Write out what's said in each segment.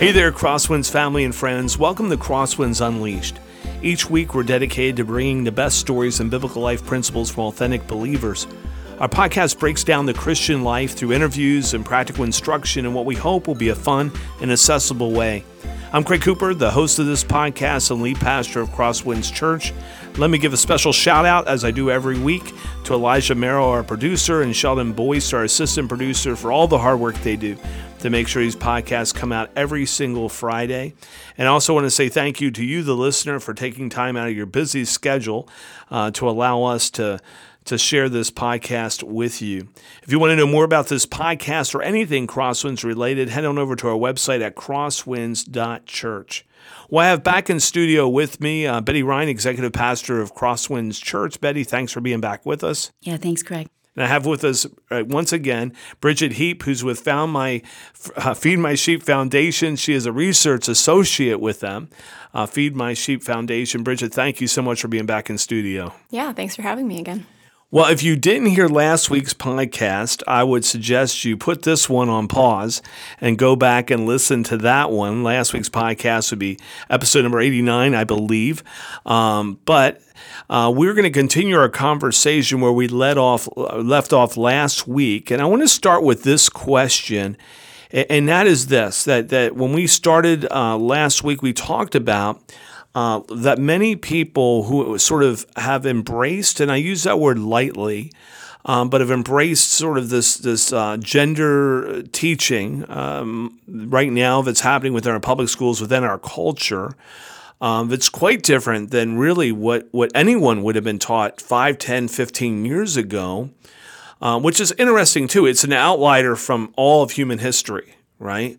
Hey there, Crosswinds family and friends. Welcome to Crosswinds Unleashed. Each week, we're dedicated to bringing the best stories and biblical life principles from authentic believers. Our podcast breaks down the Christian life through interviews and practical instruction in what we hope will be a fun and accessible way. I'm Craig Cooper, the host of this podcast and lead pastor of Crosswinds Church. Let me give a special shout out, as I do every week, to Elijah Merrill, our producer, and Sheldon Boyce, our assistant producer, for all the hard work they do to make sure these podcasts come out every single Friday. And I also want to say thank you to you, the listener, for taking time out of your busy schedule uh, to allow us to to share this podcast with you. If you want to know more about this podcast or anything Crosswinds related, head on over to our website at crosswinds.church. Well, I have back in studio with me uh, Betty Ryan, executive pastor of Crosswinds Church. Betty, thanks for being back with us. Yeah, thanks, Craig. And I have with us uh, once again Bridgette Heap, who's with Found My uh, Feed My Sheep Foundation. She is a research associate with them. Uh, Feed My Sheep Foundation. Bridgette, thank you so much for being back in studio. Yeah, thanks for having me again. Well, if you didn't hear last week's podcast, I would suggest you put this one on pause and go back and listen to that one. Last week's podcast would be episode number 89, I believe. Um, but uh, we're going to continue our conversation where we let off, left off last week. And I want to start with this question. And that is this that, that when we started uh, last week, we talked about uh, that many people who sort of have embraced, and I use that word lightly, um, but have embraced sort of this this uh, gender teaching um, right now that's happening within our public schools, within our culture. Um, it's quite different than really what, what anyone would have been taught 5, 10, 15 years ago, uh, which is interesting too. It's an outlier from all of human history, right?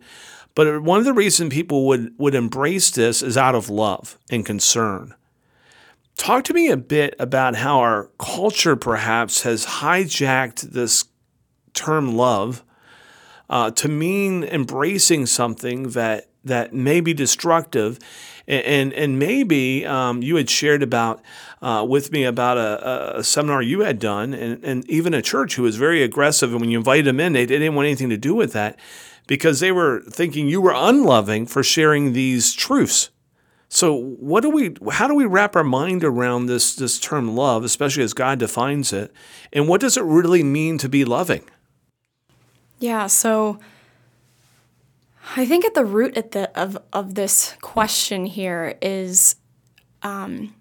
But one of the reasons people would, would embrace this is out of love and concern. Talk to me a bit about how our culture perhaps has hijacked this term love uh, to mean embracing something that that may be destructive, and and, and maybe um, you had shared about uh, with me about a, a, seminar you had done, and, and even a church who was very aggressive, and when you invited them in, they, they didn't want anything to do with that because they were thinking you were unloving for sharing these truths. So what do we how do we wrap our mind around this this term love, especially as God defines it? And what does it really mean to be loving? Yeah, so I think at the root at the, of, of this question here is um,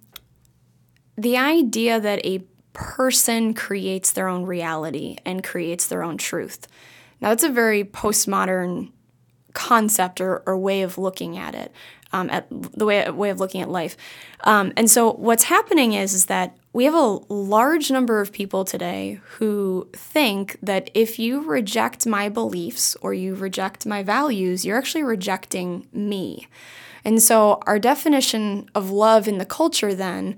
the idea that a person creates their own reality and creates their own truth. Now, that's a very postmodern concept or, or way of looking at it, um, at the way, way of looking at life. Um, and so, what's happening is, is that we have a large number of people today who think that if you reject my beliefs or you reject my values, you're actually rejecting me. And so, our definition of love in the culture then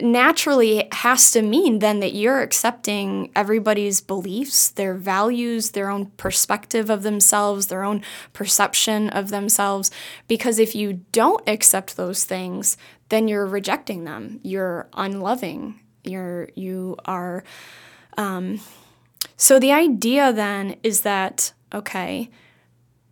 naturally has to mean then that you're accepting everybody's beliefs, their values, their own perspective of themselves, their own perception of themselves. Because if you don't accept those things, then you're rejecting them. You're unloving. You're you are. Um, so the idea then is that okay,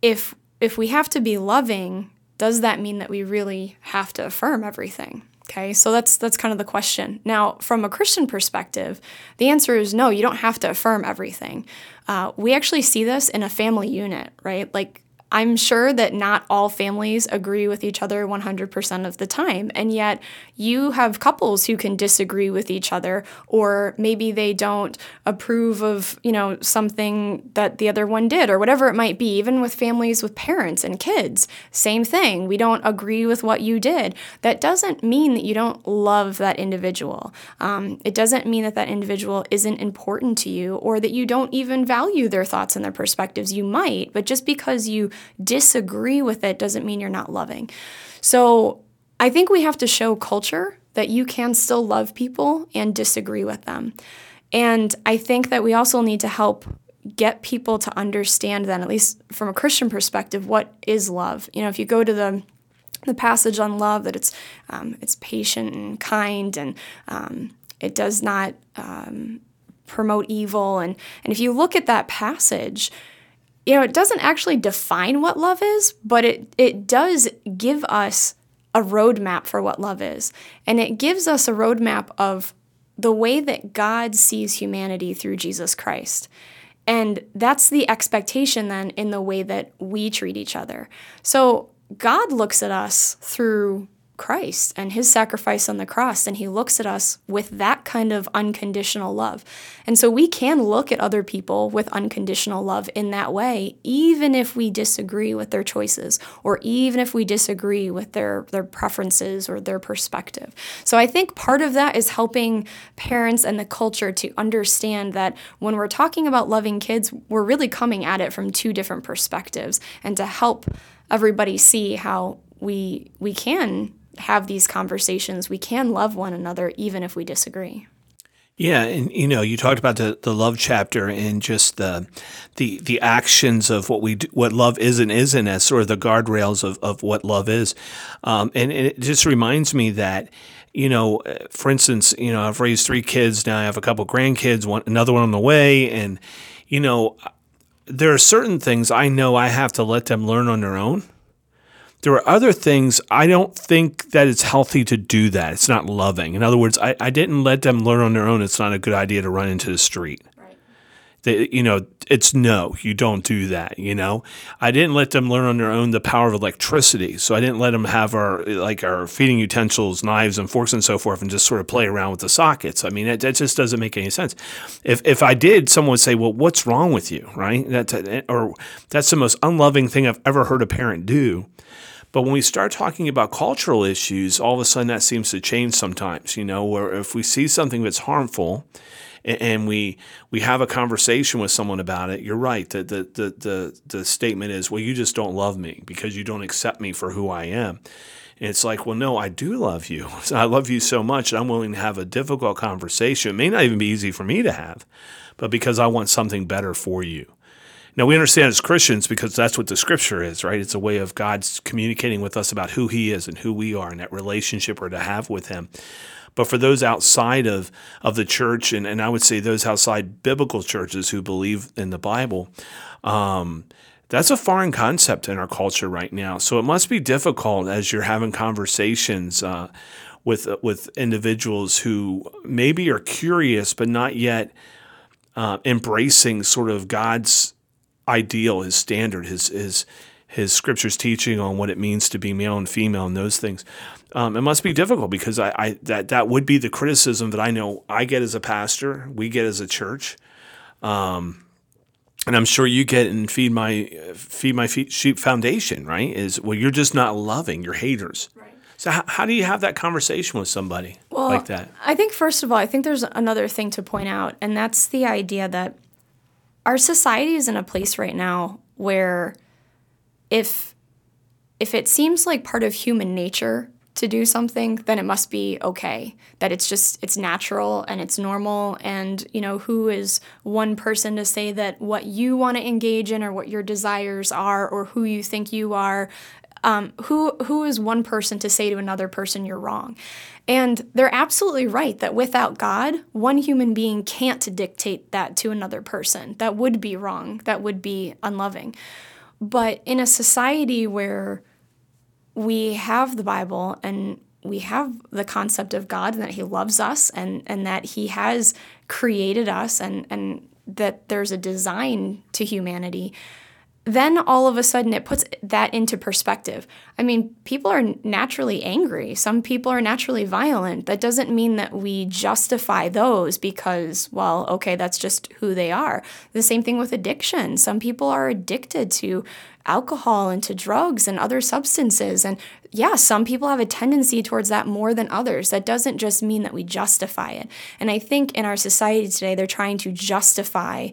if if we have to be loving, does that mean that we really have to affirm everything? Okay, so that's that's kind of the question. Now, from a Christian perspective, the answer is no. You don't have to affirm everything. Uh, we actually see this in a family unit, right? Like I'm sure that not all families agree with each other 100% of the time. And yet, you have couples who can disagree with each other, or maybe they don't approve of, you know, something that the other one did, or whatever it might be. Even with families with parents and kids, same thing. We don't agree with what you did. That doesn't mean that you don't love that individual. Um, it doesn't mean that that individual isn't important to you, or that you don't even value their thoughts and their perspectives. You might, but just because you disagree with it doesn't mean you're not loving. So I think we have to show culture that you can still love people and disagree with them. And I think that we also need to help get people to understand then, at least from a Christian perspective, what is love. You know, if you go to the the passage on love, that it's um, it's patient and kind, and um, it does not um, promote evil. And and if you look at that passage, you know, it doesn't actually define what love is, but it, it does give us a roadmap for what love is. And it gives us a roadmap of the way that God sees humanity through Jesus Christ. And that's the expectation then in the way that we treat each other. So God looks at us through Christ and his sacrifice on the cross, and he looks at us with that kind of unconditional love. And so we can look at other people with unconditional love in that way, even if we disagree with their choices or even if we disagree with their, their preferences or their perspective. So I think part of that is helping parents and the culture to understand that when we're talking about loving kids, we're really coming at it from two different perspectives and to help everybody see how we we can have these conversations. We can love one another even if we disagree. Yeah, and you know, you talked about the, the love chapter and just the the the actions of what we do, what love is and isn't as sort of the guardrails of, of what love is, um, and, and it just reminds me that you know, for instance, you know, I've raised three kids now. I have a couple grandkids, one another one on the way, and you know, there are certain things I know I have to let them learn on their own there are other things I don't think that it's healthy to do that. It's not loving. In other words, I, I didn't let them learn on their own. It's not a good idea to run into the street. They, you know, it's no, you don't do that. You know, I didn't let them learn on their own the power of electricity. So I didn't let them have our like our feeding utensils, knives, and forks and so forth, and just sort of play around with the sockets. I mean, that, that just doesn't make any sense. If if I did, someone would say, "Well, what's wrong with you?" Right? That or that's the most unloving thing I've ever heard a parent do. But when we start talking about cultural issues, all of a sudden that seems to change sometimes, you know, where if we see something that's harmful and we we have a conversation with someone about it, you're right. The, the, the, the, the statement is, well, you just don't love me because you don't accept me for who I am. And it's like, well, no, I do love you. I love you so much, that I'm willing to have a difficult conversation. It may not even be easy for me to have, but because I want something better for you. Now, we understand as Christians because that's what the scripture is, right? It's a way of God's communicating with us about who He is and who we are and that relationship we're to have with Him. But for those outside of, of the church, and, and I would say those outside biblical churches who believe in the Bible, um, that's a foreign concept in our culture right now. So it must be difficult as you're having conversations uh, with with individuals who maybe are curious but not yet uh, embracing sort of God's ideal, his standard, his his his scriptures teaching on what it means to be male and female and those things. Um, it must be difficult because I, I, that that would be the criticism that I know I get as a pastor, we get as a church, um, and I'm sure you get in feed my feed my sheep foundation. Right? Is well, you're just not loving. You're haters. Right. So how, how do you have that conversation with somebody well, like that? I think first of all, I think there's another thing to point out, and that's the idea that our society is in a place right now where if if it seems like part of human nature to do something, then it must be okay. That it's just it's natural and it's normal and you know who is one person to say that what you want to engage in or what your desires are or who you think you are um, who who is one person to say to another person you're wrong? And they're absolutely right that without God, one human being can't dictate that to another person. That would be wrong. That would be unloving. But in a society where we have the Bible and we have the concept of God and that He loves us and, and that He has created us and, and that there's a design to humanity, then all of a sudden it puts that into perspective. I mean, people are naturally angry. Some people are naturally violent. That doesn't mean that we justify those because, well, okay, that's just who they are. The same thing with addiction. Some people are addicted to alcohol and to drugs and other substances. And yeah, some people have a tendency towards that more than others. That doesn't just mean that we justify it. And I think in our society today, they're trying to justify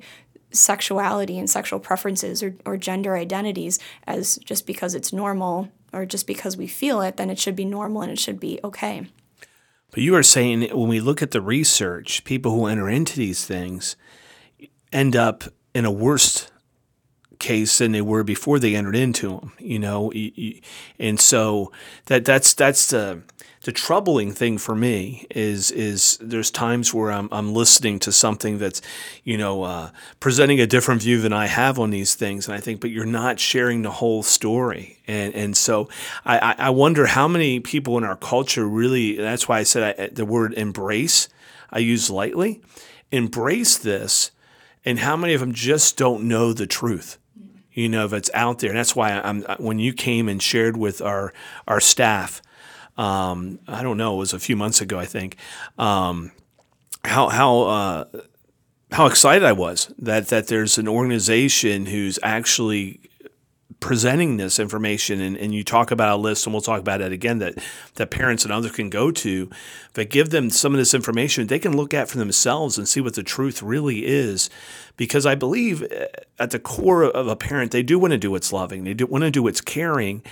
sexuality and sexual preferences or, or gender identities as just because it's normal or just because we feel it, then it should be normal and it should be okay. But you are saying when we look at the research, people who enter into these things end up in a worse case than they were before they entered into them. You know, and so that that's that's the the troubling thing for me is is there's times where I'm I'm listening to something that's you know uh, presenting a different view than I have on these things, and I think, but you're not sharing the whole story, and and so I I wonder how many people in our culture really. That's why I said I, the word embrace I use lightly, embrace this, and how many of them just don't know the truth you know, it's out there. And that's why I'm when you came and shared with our our staff um, I don't know, it was a few months ago, I think, um, how, how, uh, how excited I was that, that there's an organization who's actually presenting this information and, and you talk about a list and we'll talk about it again that, that parents and others can go to but give them some of this information. They can look at for themselves and see what the truth really is. Because i believe uh, at the core of a parent they do want to do what's loving. They do want to do what's caring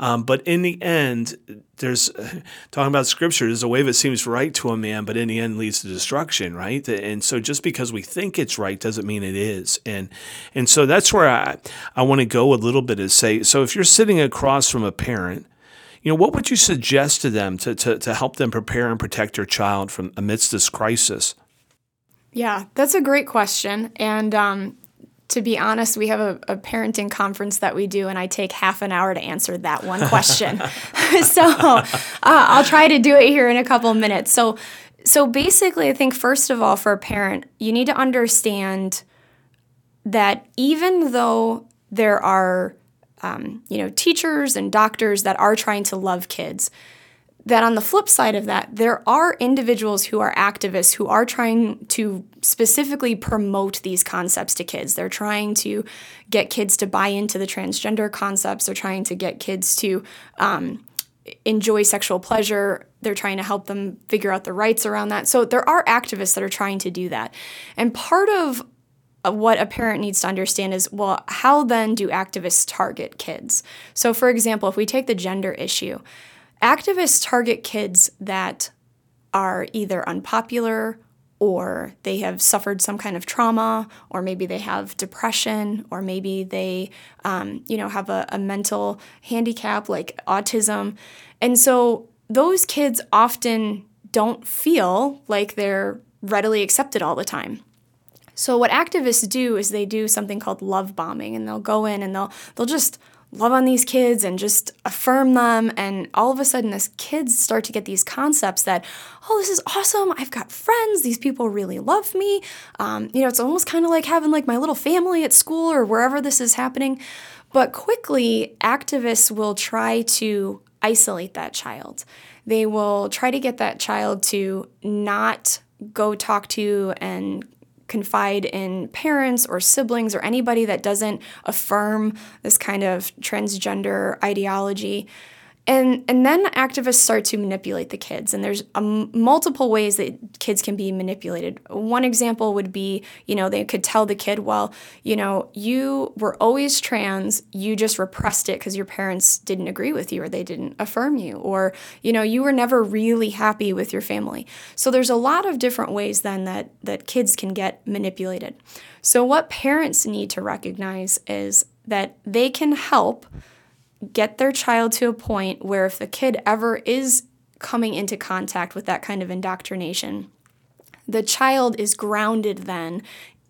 um, but in the end, there's talking about scripture, there's a way that seems right to a man, but in the end leads to destruction, right? And so just because we think it's right doesn't mean it is. And and so that's where I, I want to go a little bit is say, so if you're sitting across from a parent, you know, what would you suggest to them to, to, to help them prepare and protect their child from amidst this crisis? Yeah, that's a great question. And um, to be honest, we have a, a, parenting conference that we do, and I take half an hour to answer that one question. so uh, I'll try to do it here in a couple of minutes. So, so basically, I think first of all, for a parent, you need to understand that even though there are, um, you know, teachers and doctors that are trying to love kids, that on the flip side of that, there are individuals who are activists who are trying to specifically promote these concepts to kids. They're trying to get kids to buy into the transgender concepts. They're trying to get kids to um, enjoy sexual pleasure. They're trying to help them figure out the rights around that. So there are activists that are trying to do that. And part of what a parent needs to understand is well, how then do activists target kids? So, for example, if we take the gender issue, Activists target kids that are either unpopular or they have suffered some kind of trauma, or maybe they have depression, or maybe they, um, you know, have a, a mental handicap like autism. And so those kids often don't feel like they're readily accepted all the time. So what activists do is they do something called love bombing and they'll go in and they'll they'll just love on these kids and just affirm them. And all of a sudden, this kids start to get these concepts that, oh, this is awesome. I've got friends. These people really love me. Um, you know, it's almost kind of like having like my little family at school or wherever this is happening. But quickly, activists will try to isolate that child. They will try to get that child to not go talk to and confide in parents or siblings or anybody that doesn't affirm this kind of transgender ideology and and then activists start to manipulate the kids. And there's um, multiple ways that kids can be manipulated. One example would be you know they could tell the kid well you know you were always trans you just repressed it because your parents didn't agree with you or they didn't affirm you. Or you know you were never really happy with your family. So there's a lot of different ways then that that kids can get manipulated. So what parents need to recognize is that they can help get their child to a point where if the kid ever is coming into contact with that kind of indoctrination, the child is grounded then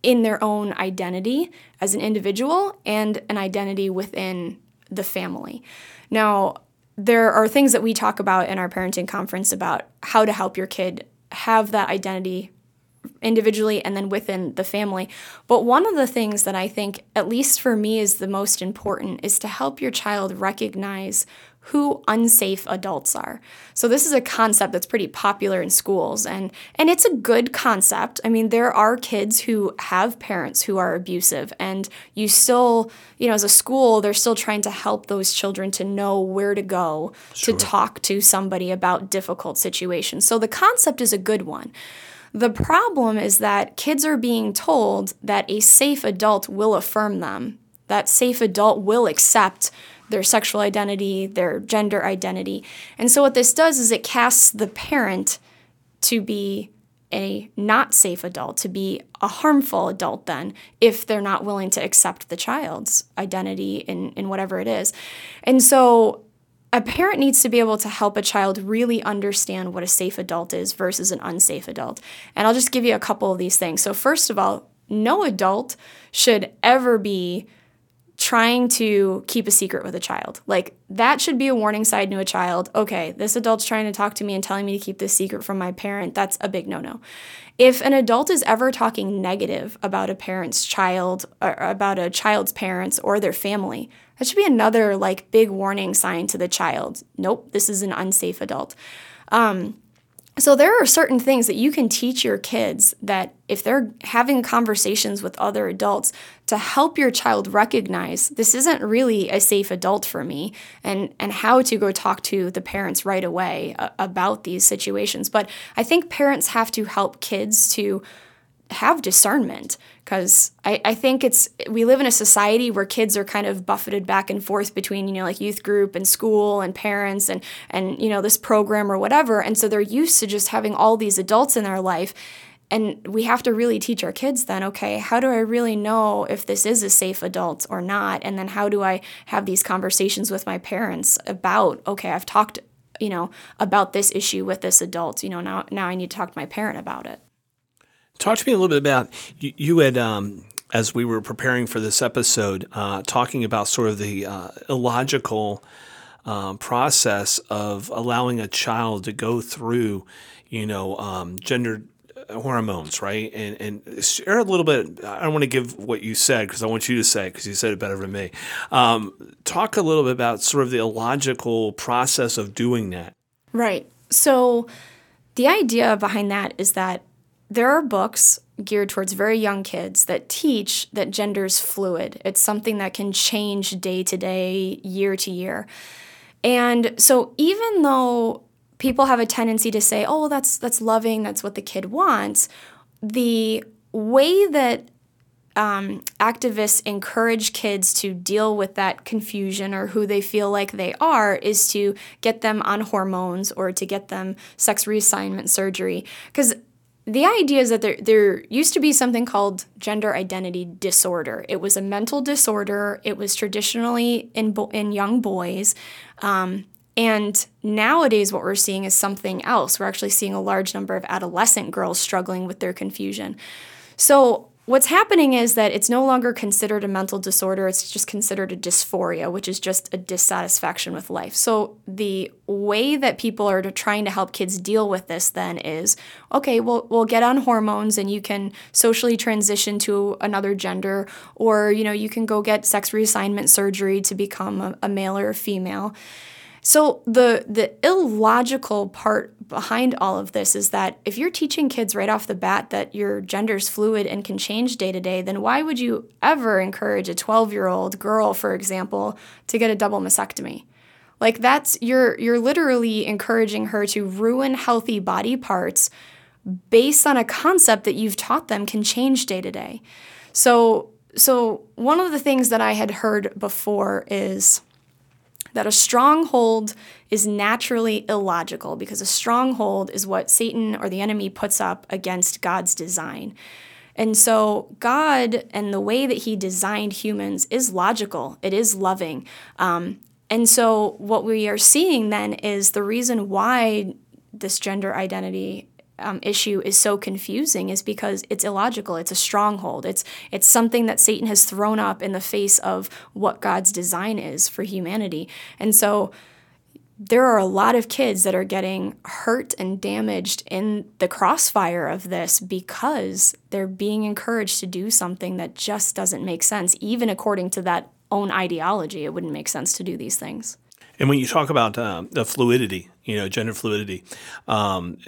in their own identity as an individual and an identity within the family. Now, there are things that we talk about in our parenting conference about how to help your kid have that identity individually and then within the family. But one of the things that I think, at least for me, is the most important is to help your child recognize who unsafe adults are. So this is a concept that's pretty popular in schools and and it's a good concept. I mean there are kids who have parents who are abusive and you still, you know, as a school they're still trying to help those children to know where to go sure. to talk to somebody about difficult situations. So the concept is a good one. The problem is that kids are being told that a safe adult will affirm them, that safe adult will accept their sexual identity, their gender identity. And so what this does is it casts the parent to be a not safe adult, to be a harmful adult, then, if they're not willing to accept the child's identity in, in whatever it is. And so a parent needs to be able to help a child really understand what a safe adult is versus an unsafe adult. And I'll just give you a couple of these things. So, first of all, no adult should ever be trying to keep a secret with a child. Like that should be a warning sign to a child. Okay, this adult's trying to talk to me and telling me to keep this secret from my parent. That's a big no-no. If an adult is ever talking negative about a parent's child or about a child's parents or their family, that should be another like big warning sign to the child. Nope, this is an unsafe adult. Um, so there are certain things that you can teach your kids that if they're having conversations with other adults to help your child recognize this isn't really a safe adult for me and and how to go talk to the parents right away uh, about these situations. But I think parents have to help kids to have discernment because I, I think it's we live in a society where kids are kind of buffeted back and forth between you know like youth group and school and parents and and you know this program or whatever and so they're used to just having all these adults in their life and we have to really teach our kids then okay how do i really know if this is a safe adult or not? And then how do i have these conversations with my parents about okay i've talked you know about this issue with this adult you know now now i need to talk to my parent about it Talk to me a little bit about you, you had. Um, as we were preparing for this episode, uh, talking about sort of the uh, illogical uh, process of allowing a child to go through, you know, um, gender hormones, right? And, and share a little bit. I want to give what you said because I want you to say because you said it better than me. Um, talk a little bit about sort of the illogical process of doing that. Right. So the idea behind that is that there are books geared towards very young kids that teach that gender is fluid. It's something that can change day to day, year to year. And so even though people have a tendency to say, "Oh, that's that's loving, that's what the kid wants," the way that um, activists encourage kids to deal with that confusion or who they feel like they are is to get them on hormones or to get them sex reassignment surgery. Because the idea is that there, there used to be something called gender identity disorder. It was a mental disorder. It was traditionally in, bo- in young boys. Um, and nowadays, what we're seeing is something else. We're actually seeing a large number of adolescent girls struggling with their confusion. So, What's happening is that it's no longer considered a mental disorder, it's just considered a dysphoria, which is just a dissatisfaction with life. So, the way that people are trying to help kids deal with this then is okay, we'll, we'll get on hormones and you can socially transition to another gender, or you know, you can go get sex reassignment surgery to become a, a male or a female. So the the illogical part behind all of this is that if you're teaching kids right off the bat that your gender's fluid and can change day to day, then why would you ever encourage a 12-year-old girl, for example, to get a double mastectomy? Like that's you're you're literally encouraging her to ruin healthy body parts based on a concept that you've taught them can change day to day. So so one of the things that I had heard before is that a stronghold is naturally illogical because a stronghold is what Satan or the enemy puts up against God's design. And so, God and the way that He designed humans is logical, it is loving. Um, and so, what we are seeing then is the reason why this gender identity um, issue is so confusing is because it's illogical. It's a stronghold. It's it's something that Satan has thrown up in the face of what God's design is for humanity. And so there are a lot of kids that are getting hurt and damaged in the crossfire of this because they're being encouraged to do something that just doesn't make sense, even according to that own ideology. It wouldn't make sense to do these things. And when you talk about uh, the fluidity, you know, gender fluidity, um,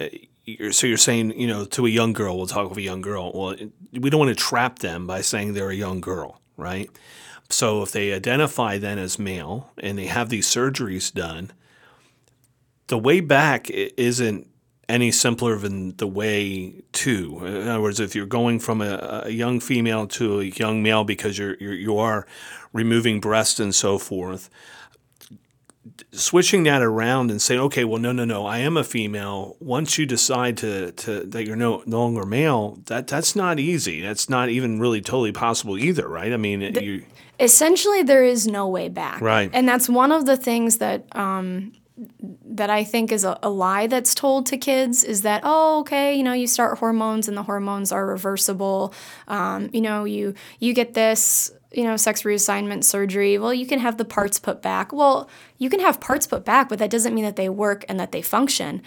so you're saying, you know, to a young girl, we'll talk with a young girl. Well, we don't want to trap them by saying they're a young girl, right? So if they identify then as male and they have these surgeries done, the way back isn't any simpler than the way to. In other words, if you're going from a, a young female to a young male because you're, you're you are removing breasts and so forth, switching that around and saying, okay, well, no, no, no, I am a female. Once you decide to, to that you're no, no longer male, that that's not easy. That's not even really totally possible either, right? I mean, the, you essentially there is no way back, right? And that's one of the things that um, that I think is a, a, lie that's told to kids is that oh okay you know you start hormones and the hormones are reversible um, you know you you get this you know sex reassignment surgery well you can have the parts put back. Well you can have parts put back but that doesn't mean that they work and that they function.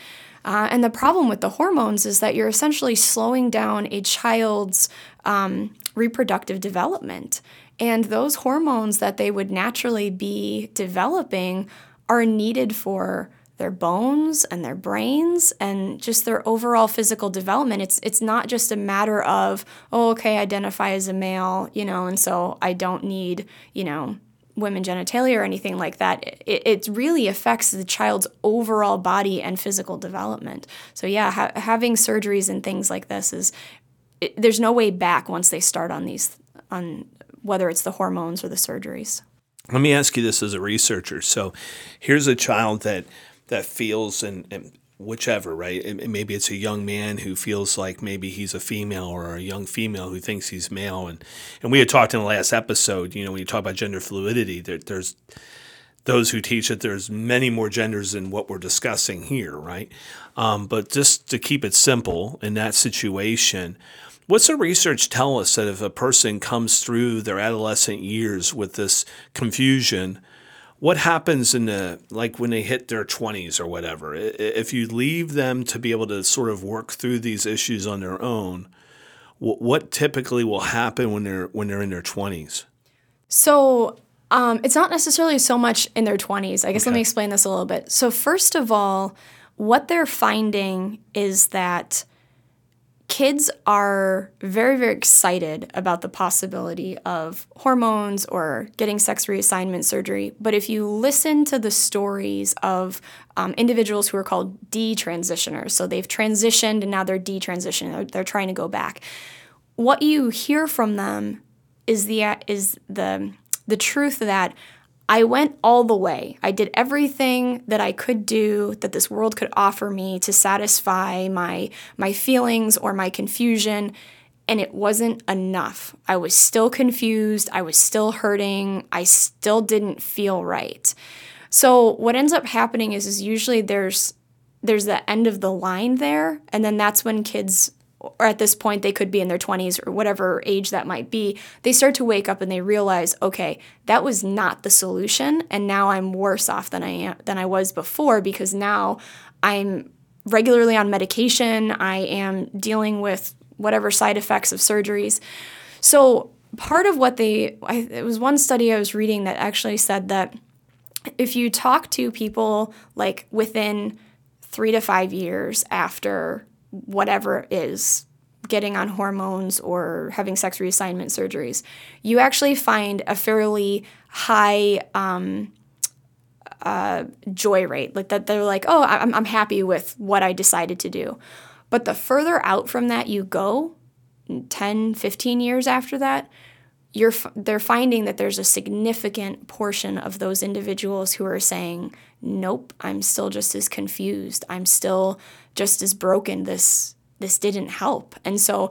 Uh, and the problem with the hormones is that you're essentially slowing down a child's um, reproductive development. And those hormones that they would naturally be developing are needed for their bones and their brains and just their overall physical development. It's it's not just a matter of, oh, okay, identify as a male, you know, and so I don't need, you know, women genitalia or anything like that. It, it really affects the child's overall body and physical development. So yeah, ha- having surgeries and things like this is it, there's no way back once they start on these on whether it's the hormones or the surgeries. Let me ask you this as a researcher. So, here's a child that that feels and, and whichever, right? It, maybe it's a young man who feels like maybe he's a female or a young female who thinks he's male. And and we had talked in the last episode, you know, when you talk about gender fluidity, there, there's those who teach that there's many more genders than what we're discussing here, right? Um, but just to keep it simple in that situation, What's the research tell us that if a person comes through their adolescent years with this confusion, what happens in the like when they hit their 20s or whatever? If you leave them to be able to sort of work through these issues on their own, what typically will happen when they're when they're in their 20s? So um, it's not necessarily so much in their 20s. I guess okay. let me explain this a little bit. So first of all, what they're finding is that kids are very, very excited about the possibility of hormones or getting sex reassignment surgery. But if you listen to the stories of um, individuals who are called detransitioners, so they've transitioned and now they're detransitioning, they're, they're trying to go back. What you hear from them is the is the the truth that I went all the way. I did everything that I could do that this world could offer me to satisfy my my feelings or my confusion and it wasn't enough. I was still confused, I was still hurting, I still didn't feel right. So what ends up happening is is usually there's there's the end of the line there and then that's when kids or at this point they could be in their 20s or whatever age that might be, they start to wake up and they realize, okay, that was not the solution and now I'm worse off than I am than I was before because now I'm regularly on medication, I am dealing with whatever side effects of surgeries. So, part of what they I, it was one study I was reading that actually said that if you talk to people like within 3 to 5 years after whatever is getting on hormones or having sex reassignment surgeries, you actually find a fairly high um, uh, joy rate. Like that, they're like, oh, I'm, I'm happy with what I decided to do. But the further out from that you go, 10, 15 years after that, you're they're finding that there's a significant portion of those individuals who are saying, "Nope, I'm still just as confused. I'm still just as broken. This this didn't help." And so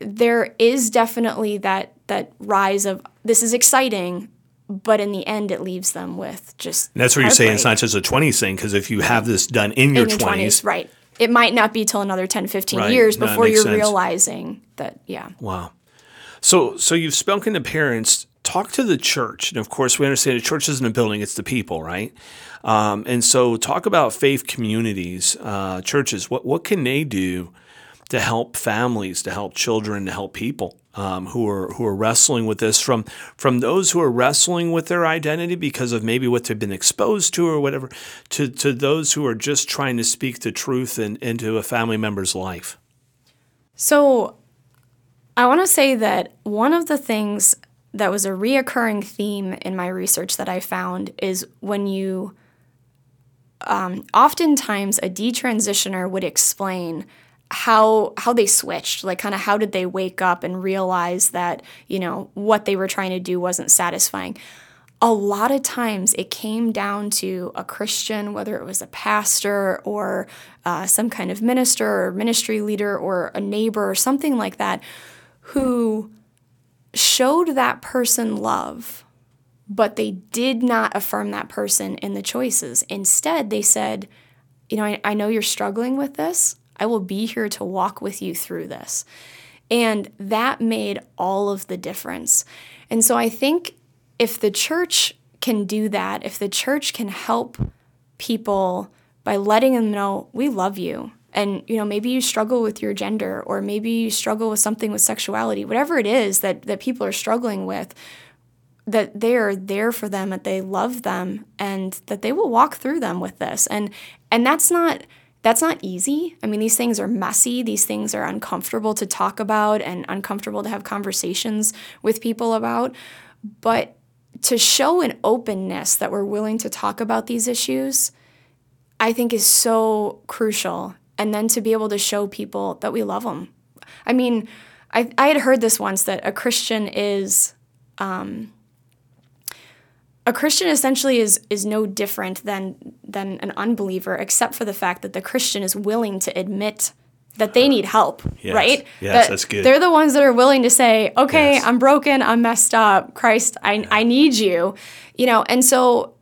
there is definitely that that rise of this is exciting, but in the end it leaves them with just and That's what you're saying it's not just a 20s thing because if you have this done in, in your, 20s, 20s, right. It might not be till another 10, 15 right. years before you're sense. realizing that yeah. Wow. So, so you've spoken to parents. Talk to the church, and of course, we understand the church isn't a building; it's the people, right? Um, and so, talk about faith communities, uh, churches. What what can they do to help families, to help children, to help people um, who are who are wrestling with this from from those who are wrestling with their identity because of maybe what they've been exposed to or whatever, to to those who are just trying to speak the truth in, into a family member's life. So I want to say that one of the things that was a reoccurring theme in my research that I found is when you, um, oftentimes a detransitioner would explain how how they switched like kind of how did they wake up and realize that you know what they were trying to do wasn't satisfying. A lot of times it came down to a Christian, whether it was a pastor or uh, some kind of minister or ministry leader or a neighbor or something like that, who showed that person love, but they did not affirm that person in the choices. Instead, they said, You know, I, I know you're struggling with this. I will be here to walk with you through this. And that made all of the difference. And so I think if the church can do that, if the church can help people by letting them know we love you and you know maybe you struggle with your gender or maybe you struggle with something with sexuality whatever it is that that people are struggling with that they are there for them that they love them and that they will walk through them with this and and that's not that's not easy. I mean, these things are messy. These things are uncomfortable to talk about and uncomfortable to have conversations with people about. But to show an openness that we're willing to talk about these issues, I think is so crucial. And then to be able to show people that we love them. I mean, I, I had heard this once that a Christian is. Um, a Christian essentially is is no different than than an unbeliever, except for the fact that the Christian is willing to admit that they need help, yes. right? Yes, that that's good. They're the ones that are willing to say, "Okay, Yes. I'm broken, I'm messed up. Christ, I I need you." You know, and so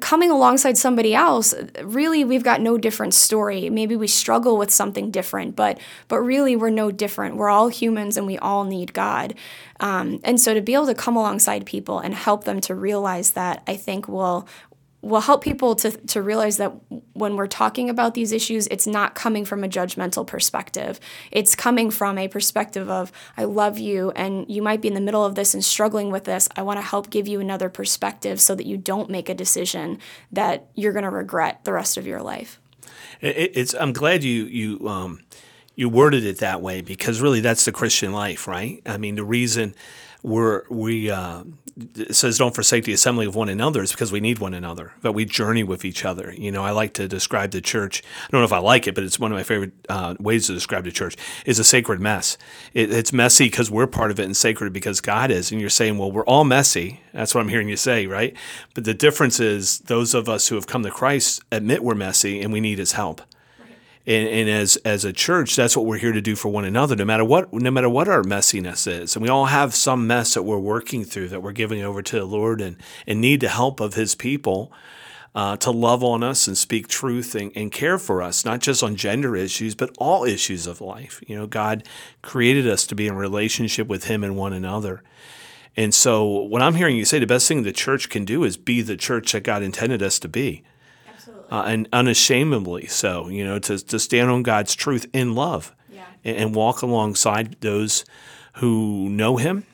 coming alongside somebody else, really we've got no different story. Maybe we struggle with something different, but but really we're no different. We're all humans and we all need God. Um, and so to be able to come alongside people and help them to realize that, I think will will help people to, to realize that when we're talking about these issues, it's not coming from a judgmental perspective. It's coming from a perspective of, I love you, and you might be in the middle of this and struggling with this. I want to help give you another perspective so that you don't make a decision that you're going to regret the rest of your life. It, it's. I'm glad you you um, you worded it that way because really that's the Christian life, right? I mean, the reason we're we uh, it says don't forsake the assembly of one another is because we need one another, that we journey with each other. You know, I like to describe the church. I don't know if I like it, but it's one of my favorite uh, ways to describe the church is a sacred mess. It, it's messy because we're part of it, and sacred because God is. And you're saying, well, we're all messy. That's what I'm hearing you say, right? But the difference is those of us who have come to Christ admit we're messy and we need His help. And, and as as a church, that's what we're here to do for one another, no matter what no matter what our messiness is. And we all have some mess that we're working through that we're giving over to the Lord and, and need the help of His people uh, to love on us and speak truth and, and care for us, not just on gender issues, but all issues of life. You know, God created us to be in relationship with Him and one another. And so, what I'm hearing you say, the best thing the church can do is be the church that God intended us to be uh, and unashamedly so, you know, to, to stand on God's truth in love Yeah. and, and walk alongside those who know Him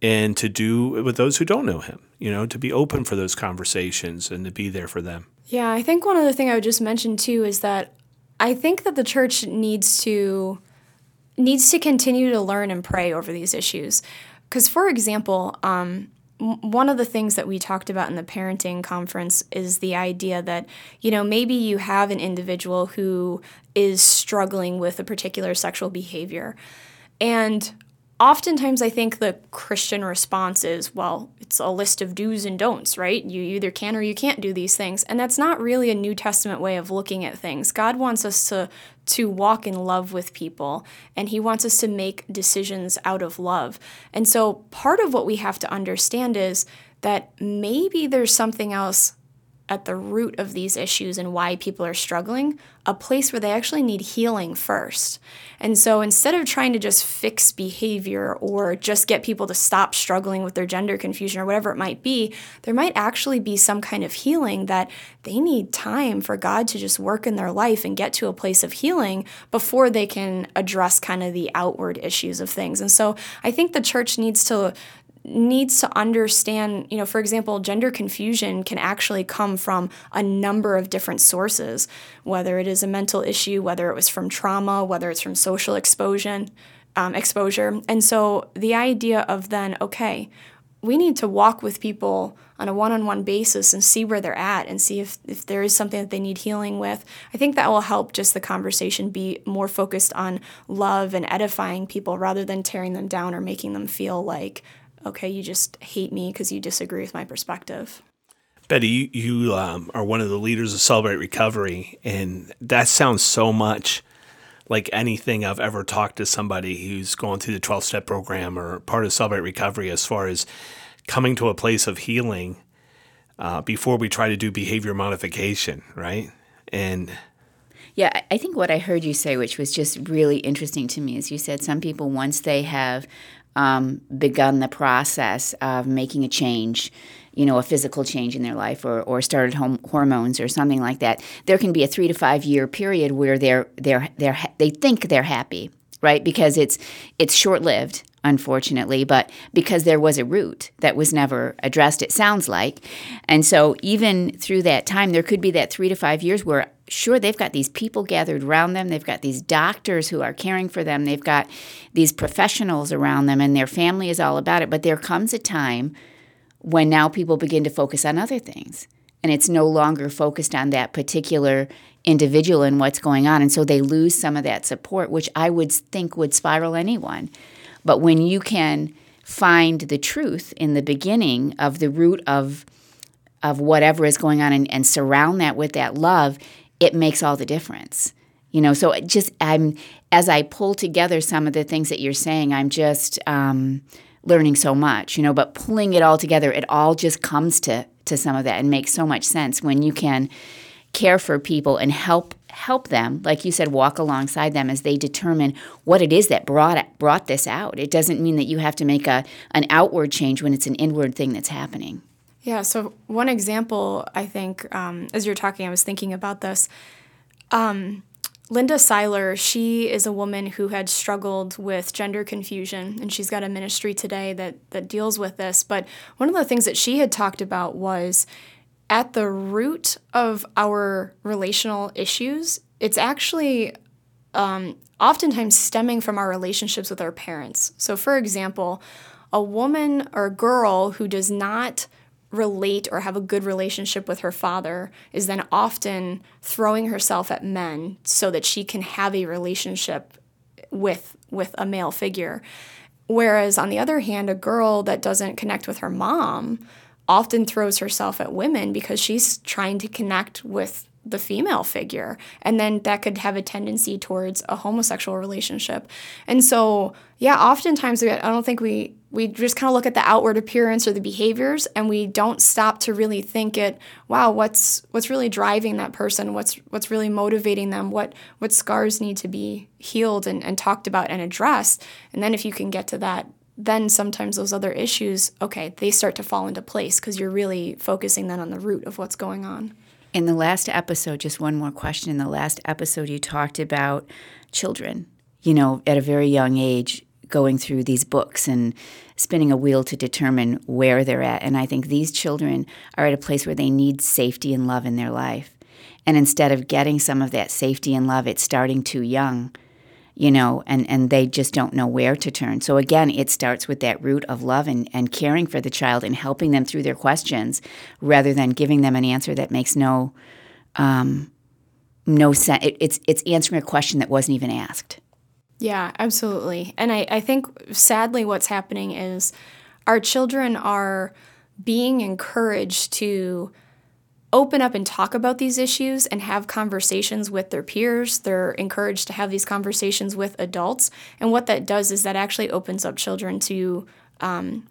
and to do with those who don't know Him, you know, to be open for those conversations and to be there for them. Yeah, I think one other thing I would just mention too is that I think that the church needs to needs to continue to learn and pray over these issues. Because, for example, um, one of the things that we talked about in the parenting conference is the idea that you know maybe you have an individual who is struggling with a particular sexual behavior, and oftentimes I think the Christian response is, well, it's a list of do's and don'ts, right? You either can or you can't do these things. And that's not really a New Testament way of looking at things. God wants us to to walk in love with people and he wants us to make decisions out of love. And so part of what we have to understand is that maybe there's something else at the root of these issues and why people are struggling, a place where they actually need healing first. And so instead of trying to just fix behavior or just get people to stop struggling with their gender confusion or whatever it might be, there might actually be some kind of healing that they need time for God to just work in their life and get to a place of healing before they can address kind of the outward issues of things. And so I think the church needs to needs to understand, you know, for example, gender confusion can actually come from a number of different sources, whether it is a mental issue, whether it was from trauma, whether it's from social exposure, um, exposure. And so the idea of then, okay, we need to walk with people on a one-on-one basis and see where they're at and see if, if there is something that they need healing with i think that will help just the conversation be more focused on love and edifying people rather than tearing them down or making them feel like okay, you just hate me because you disagree with my perspective. Betty, you, you um, are one of the leaders of Celebrate Recovery, and that sounds so much like anything I've ever talked to somebody who's going through the 12 step program or part of Celebrate Recovery as far as coming to a place of healing uh, before we try to do behavior modification, right? And yeah, I think what I heard you say, which was just really interesting to me, is you said some people, once they have um, begun the process of making a change, you know, a physical change in their life or, or started home hormones or something like that, there can be a three to five year period where they're, they're, they're, they think they're happy, right? Because it's, it's short lived unfortunately, but because there was a root that was never addressed, it sounds like. And so, even through that time, there could be that three to five years where, sure, they've got these people gathered around them, they've got these doctors who are caring for them, they've got these professionals around them, and their family is all about it. But there comes a time when now people begin to focus on other things. And it's no longer focused on that particular individual and what's going on. And so they lose some of that support, which I would think would spiral anyone. But when you can find the truth in the beginning of the root of of whatever is going on and, and surround that with that love, it makes all the difference. You know, so just I'm as I pull together some of the things that you're saying, I'm just um, learning so much. You know, but pulling it all together, it all just comes to to some of that and makes so much sense when you can care for people and help help them, like you said, walk alongside them as they determine what it is that brought it, brought this out. It doesn't mean that you have to make a an outward change when it's an inward thing that's happening. Yeah. So one example, I think, um, as you're talking, I was thinking about this. Um, Linda Seiler, she is a woman who had struggled with gender confusion, and she's got a ministry today that that deals with this. But one of the things that she had talked about was at the root of our relational issues, it's actually um, oftentimes stemming from our relationships with our parents. So, for example, a woman or a girl who does not relate or have a good relationship with her father is then often throwing herself at men so that she can have a relationship with with a male figure whereas on the other hand a girl that doesn't connect with her mom often throws herself at women because she's trying to connect with the female figure. And then that could have a tendency towards a homosexual relationship. And so, yeah, oftentimes I don't think we we just kind of look at the outward appearance or the behaviors and we don't stop to really think it wow what's what's really driving that person what's what's really motivating them what what scars need to be healed and, and talked about and addressed and then if you can get to that then sometimes those other issues, okay, they start to fall into place because you're really focusing then on the root of what's going on. In the last episode, just one more question. In the last episode, you talked about children, you know, at a very young age, going through these books and spinning a wheel to determine where they're at. And I think these children are at a place where they need safety and love in their life. And instead of getting some of that safety and love, it's starting too young you know, and, and they just don't know where to turn. So again, it starts with that root of love and, and caring for the child and helping them through their questions rather than giving them an answer that makes no um, no sense. It, it's it's answering a question that wasn't even asked. Yeah, absolutely. And I, I think sadly what's happening is our children are being encouraged to open up and talk about these issues and have conversations with their peers. They're encouraged to have these conversations with adults. And what that does is that actually opens up children to um,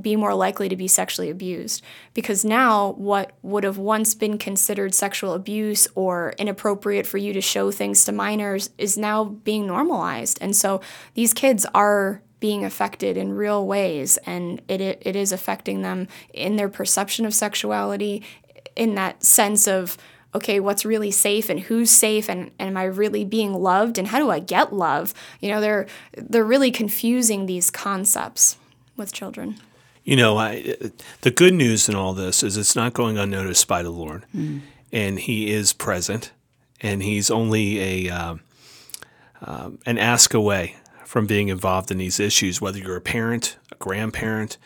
be more likely to be sexually abused. Because now, what would have once been considered sexual abuse or inappropriate for you to show things to minors is now being normalized. And so these kids are being affected in real ways and it, it is affecting them in their perception of sexuality in that sense of okay what's really safe and who's safe and, and am i really being loved and how do i get love you know they're they're really confusing these concepts with children you know I, the good news in all this is it's not going unnoticed by the lord mm. and he is present and he's only a um, um, an ask away from being involved in these issues whether you're a parent a grandparent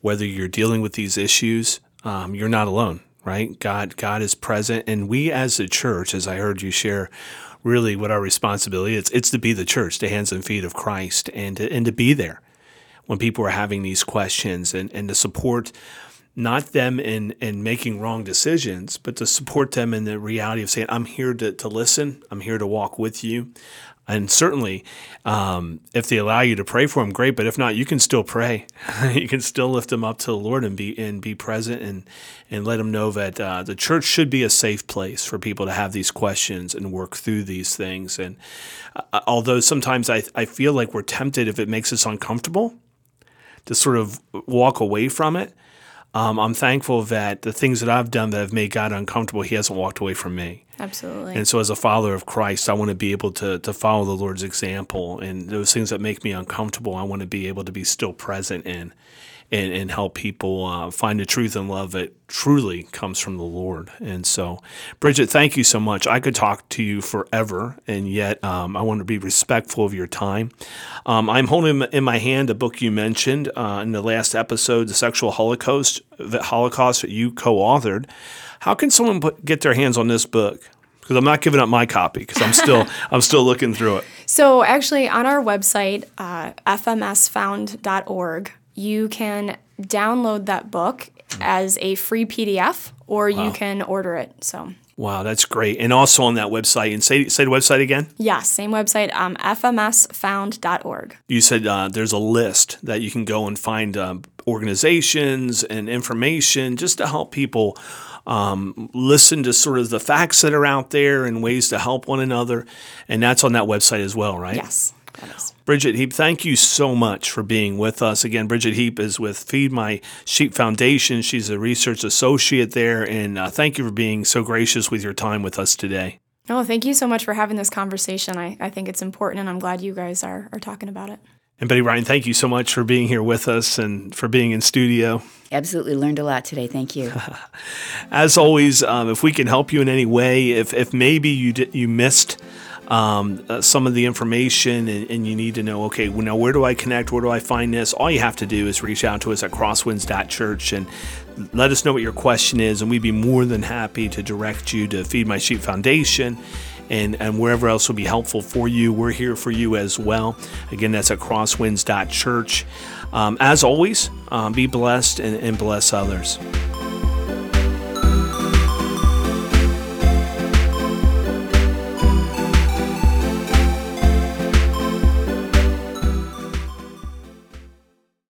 whether you're dealing with these issues um, you're not alone right? God, God is present, and we as a church, as I heard you share, really what our responsibility is. It's to be the church, the hands and feet of Christ, and to, and to be there when people are having these questions and, and to support not them in, in making wrong decisions, but to support them in the reality of saying, I'm here to, to listen, I'm here to walk with you. And certainly, um, if they allow you to pray for them, great. But if not, you can still pray. you can still lift them up to the Lord and be and be present and and let them know that uh, the church should be a safe place for people to have these questions and work through these things. And uh, although sometimes I I feel like we're tempted if it makes us uncomfortable to sort of walk away from it. Um, I'm thankful that the things that I've done that have made God uncomfortable, He hasn't walked away from me. Absolutely. And so, as a follower of Christ, I want to be able to to follow the Lord's example, and those things that make me uncomfortable, I want to be able to be still present in, and and help people uh, find the truth and love that truly comes from the Lord. And so, Bridgette, thank you so much. I could talk to you forever, and yet um, I want to be respectful of your time. Um, I'm holding in my hand a book you mentioned uh, in the last episode, the Sexual Holocaust, the Holocaust that you co-authored. How can someone put, get their hands on this book? Because I'm not giving up my copy because I'm still I'm still looking through it. So actually, on our website, uh, fmsfound.org, you can download that book as a free PDF, or wow. you can order it. So. Wow, that's great. And also on that website, and say, say the website again? Yeah, same website, um, fmsfound.org. You said uh, there's a list that you can go and find uh, organizations and information just to help people um, listen to sort of the facts that are out there and ways to help one another. And that's on that website as well, right? Yes. Bridgette Heap, thank you so much for being with us. Again, Bridgette Heap is with Feed My Sheep Foundation. She's a research associate there. And uh, thank you for being so gracious with your time with us today. Oh, thank you so much for having this conversation. I, I think it's important, and I'm glad you guys are, are talking about it. And Betty Ryan, thank you so much for being here with us and for being in studio. Absolutely learned a lot today. Thank you. As always, um, if we can help you in any way, if, if maybe you did, you missed um, uh, some of the information and, and, you need to know, okay, well, now where do I connect? Where do I find this? All you have to do is reach out to us at crosswinds.church and let us know what your question is, and we'd be more than happy to direct you to Feed My Sheep Foundation and, and wherever else will be helpful for you. We're here for you as well. Again, that's at crosswinds.church. Um, as always, um, be blessed and, and bless others.